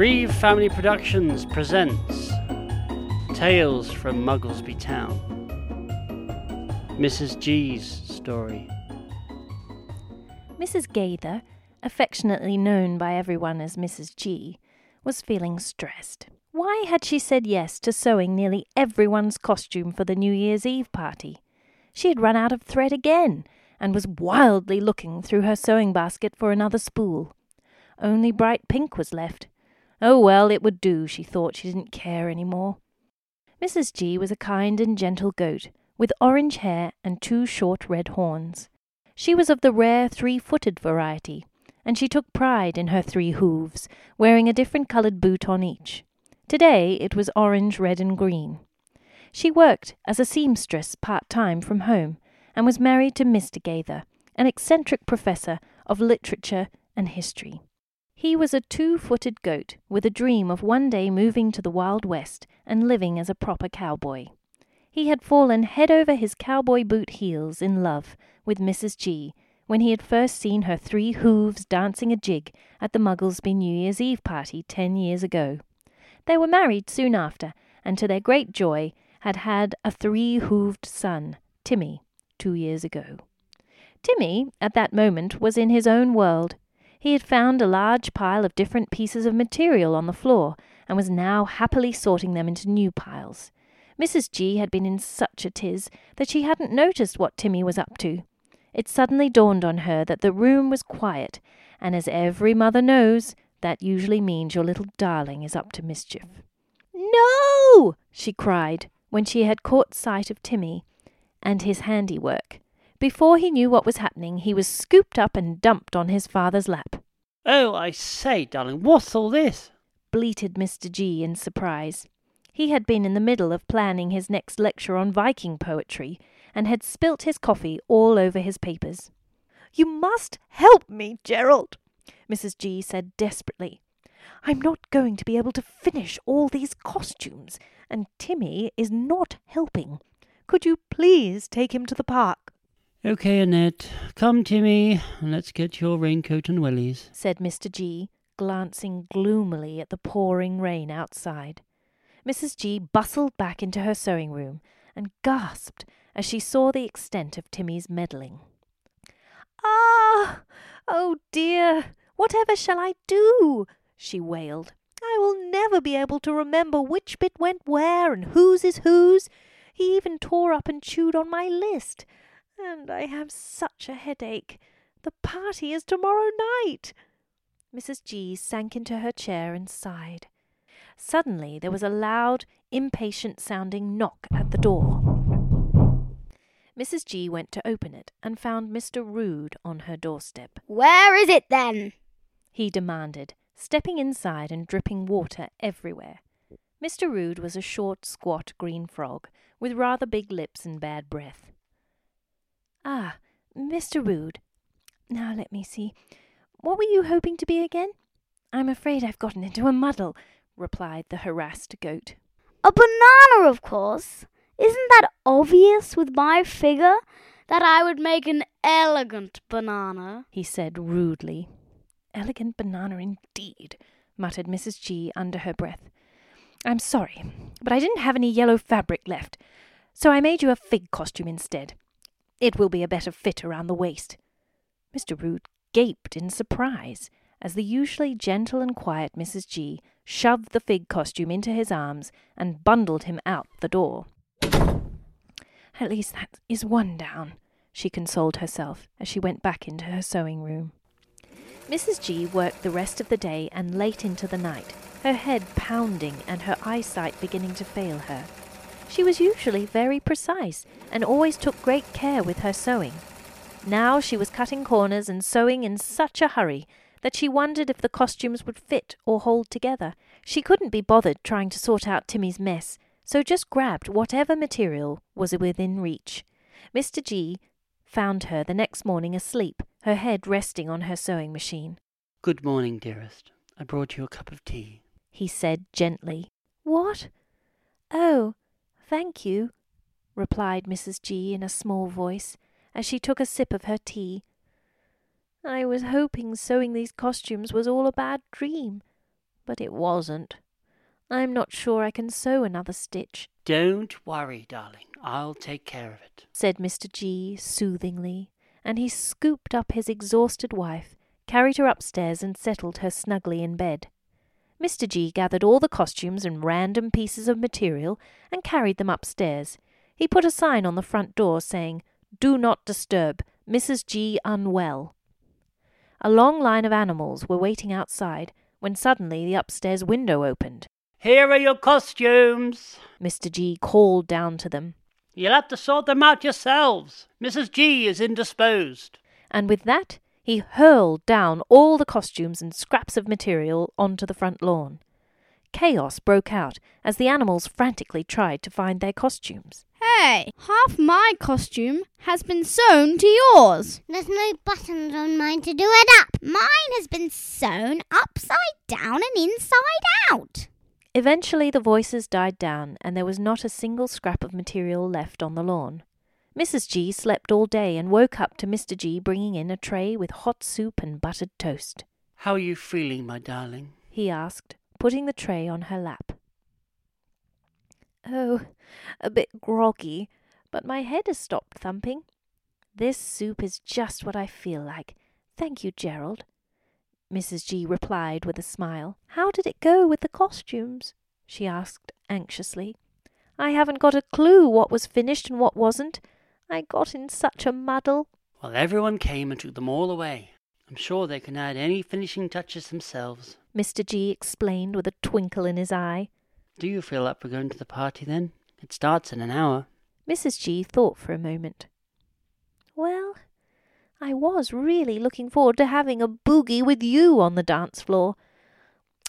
Reeve Family Productions presents Tales from Mugglesby Town. Mrs. G's story. Mrs. Gaither, affectionately known by everyone as Mrs. G, was feeling stressed. Why had she said yes to sewing nearly everyone's costume for the New Year's Eve party? She had run out of thread again, and was wildly looking through her sewing basket for another spool. Only bright pink was left. Oh well, it would do, she thought. She didn't care any more. Mrs. G was a kind and gentle goat, with orange hair and two short red horns. She was of the rare three-footed variety, and she took pride in her three hooves, wearing a different coloured boot on each. Today it was orange, red, and green. She worked as a seamstress part-time from home, and was married to Mr. Gaither, an eccentric professor of literature and history. He was a two-footed goat with a dream of one day moving to the Wild West and living as a proper cowboy. He had fallen head over his cowboy boot heels in love with Mrs. G when he had first seen her three hooves dancing a jig at the Mugglesby New Year's Eve party ten years ago. They were married soon after, and to their great joy had had a three-hooved son, Timmy, two years ago. Timmy, at that moment, was in his own world. He had found a large pile of different pieces of material on the floor, and was now happily sorting them into new piles. Mrs. G had been in such a tiz that she hadn't noticed what Timmy was up to. It suddenly dawned on her that the room was quiet, and as every mother knows, that usually means your little darling is up to mischief. No! she cried, when she had caught sight of Timmy and his handiwork. Before he knew what was happening, he was scooped up and dumped on his father's lap. Oh, I say, darling, what's all this? bleated Mr. G in surprise. He had been in the middle of planning his next lecture on Viking poetry, and had spilt his coffee all over his papers. You must help me, Gerald, Mrs. G said desperately. I'm not going to be able to finish all these costumes, and Timmy is not helping. Could you please take him to the park? Okay, Annette. Come, Timmy, and let's get your raincoat and wellies, said Mr. G, glancing gloomily at the pouring rain outside. Mrs. G bustled back into her sewing room and gasped as she saw the extent of Timmy's meddling. Ah! Oh dear! Whatever shall I do? she wailed. I will never be able to remember which bit went where and whose is whose. He even tore up and chewed on my list. And I have such a headache. The party is tomorrow night. Mrs. G sank into her chair and sighed. Suddenly there was a loud, impatient sounding knock at the door. Mrs. G went to open it and found Mr. Rood on her doorstep. Where is it then? he demanded, stepping inside and dripping water everywhere. Mr. Rood was a short, squat green frog with rather big lips and bad breath. Ah, Mr. Rood. Now let me see. What were you hoping to be again? I'm afraid I've gotten into a muddle, replied the harassed goat. A banana, of course. Isn't that obvious with my figure? That I would make an elegant banana, he said rudely. Elegant banana indeed, muttered Mrs. G under her breath. I'm sorry, but I didn't have any yellow fabric left, so I made you a fig costume instead. It will be a better fit around the waist. Mr. Rood gaped in surprise as the usually gentle and quiet Mrs. G shoved the fig costume into his arms and bundled him out the door. At least that is one down, she consoled herself as she went back into her sewing room. Mrs. G worked the rest of the day and late into the night, her head pounding and her eyesight beginning to fail her. She was usually very precise and always took great care with her sewing. Now she was cutting corners and sewing in such a hurry that she wondered if the costumes would fit or hold together. She couldn't be bothered trying to sort out Timmy's mess, so just grabbed whatever material was within reach. Mr. G found her the next morning asleep, her head resting on her sewing machine. Good morning, dearest. I brought you a cup of tea, he said gently. What? Oh, thank you, replied Mrs. G in a small voice, as she took a sip of her tea. I was hoping sewing these costumes was all a bad dream, but it wasn't. I'm not sure I can sew another stitch, Don't worry, darling. I'll take care of it. said Mr. G soothingly, and he scooped up his exhausted wife, carried her upstairs, and settled her snugly in bed. Mr. G gathered all the costumes and random pieces of material and carried them upstairs. He put a sign on the front door saying, Do not disturb, Mrs. G unwell. A long line of animals were waiting outside when suddenly the upstairs window opened. Here are your costumes. Mr. G called down to them, You'll have to sort them out yourselves. Mrs. G is indisposed. and with that he hurled down all the costumes and scraps of material onto the front lawn. Chaos broke out as the animals frantically tried to find their costumes. Hey, half my costume has been sewn to yours. There's no buttons on mine to do it up. Mine has been sewn upside down and inside out. Eventually the voices died down, and there was not a single scrap of material left on the lawn. Mrs. G slept all day and woke up to Mr. G bringing in a tray with hot soup and buttered toast. How are you feeling, my darling? he asked, putting the tray on her lap. Oh, a bit groggy, but my head has stopped thumping. This soup is just what I feel like. Thank you, Gerald. Mrs. G replied with a smile. How did it go with the costumes? she asked anxiously. I haven't got a clue what was finished and what wasn't. I got in such a muddle. Well, everyone came and took them all away. I'm sure they can add any finishing touches themselves. Mr. G explained with a twinkle in his eye. Do you feel up for going to the party then? It starts in an hour. Mrs. G thought for a moment. Well, I was really looking forward to having a boogie with you on the dance floor.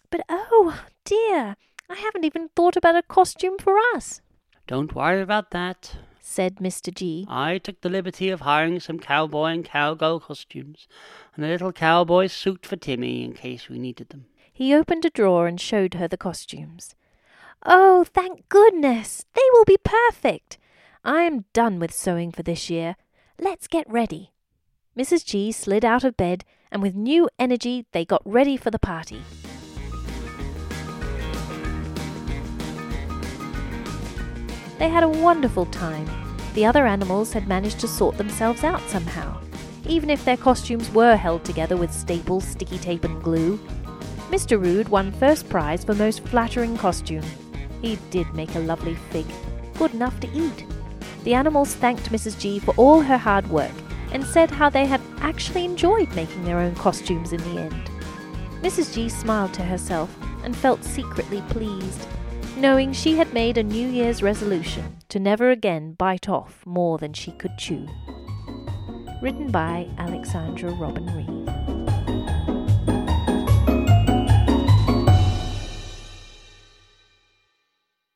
But oh dear, I haven't even thought about a costume for us, Don't worry about that. Said Mr. G. I took the liberty of hiring some cowboy and cowgirl costumes and a little cowboy suit for Timmy in case we needed them. He opened a drawer and showed her the costumes. Oh, thank goodness! They will be perfect. I am done with sewing for this year. Let's get ready. Mrs. G slid out of bed, and with new energy they got ready for the party. They had a wonderful time. The other animals had managed to sort themselves out somehow, even if their costumes were held together with staples, sticky tape, and glue. Mr. Rood won first prize for most flattering costume. He did make a lovely fig, good enough to eat. The animals thanked Mrs. G for all her hard work and said how they had actually enjoyed making their own costumes in the end. Mrs. G smiled to herself and felt secretly pleased, knowing she had made a New Year's resolution to never again bite off more than she could chew. Written by Alexandra Robin Reed.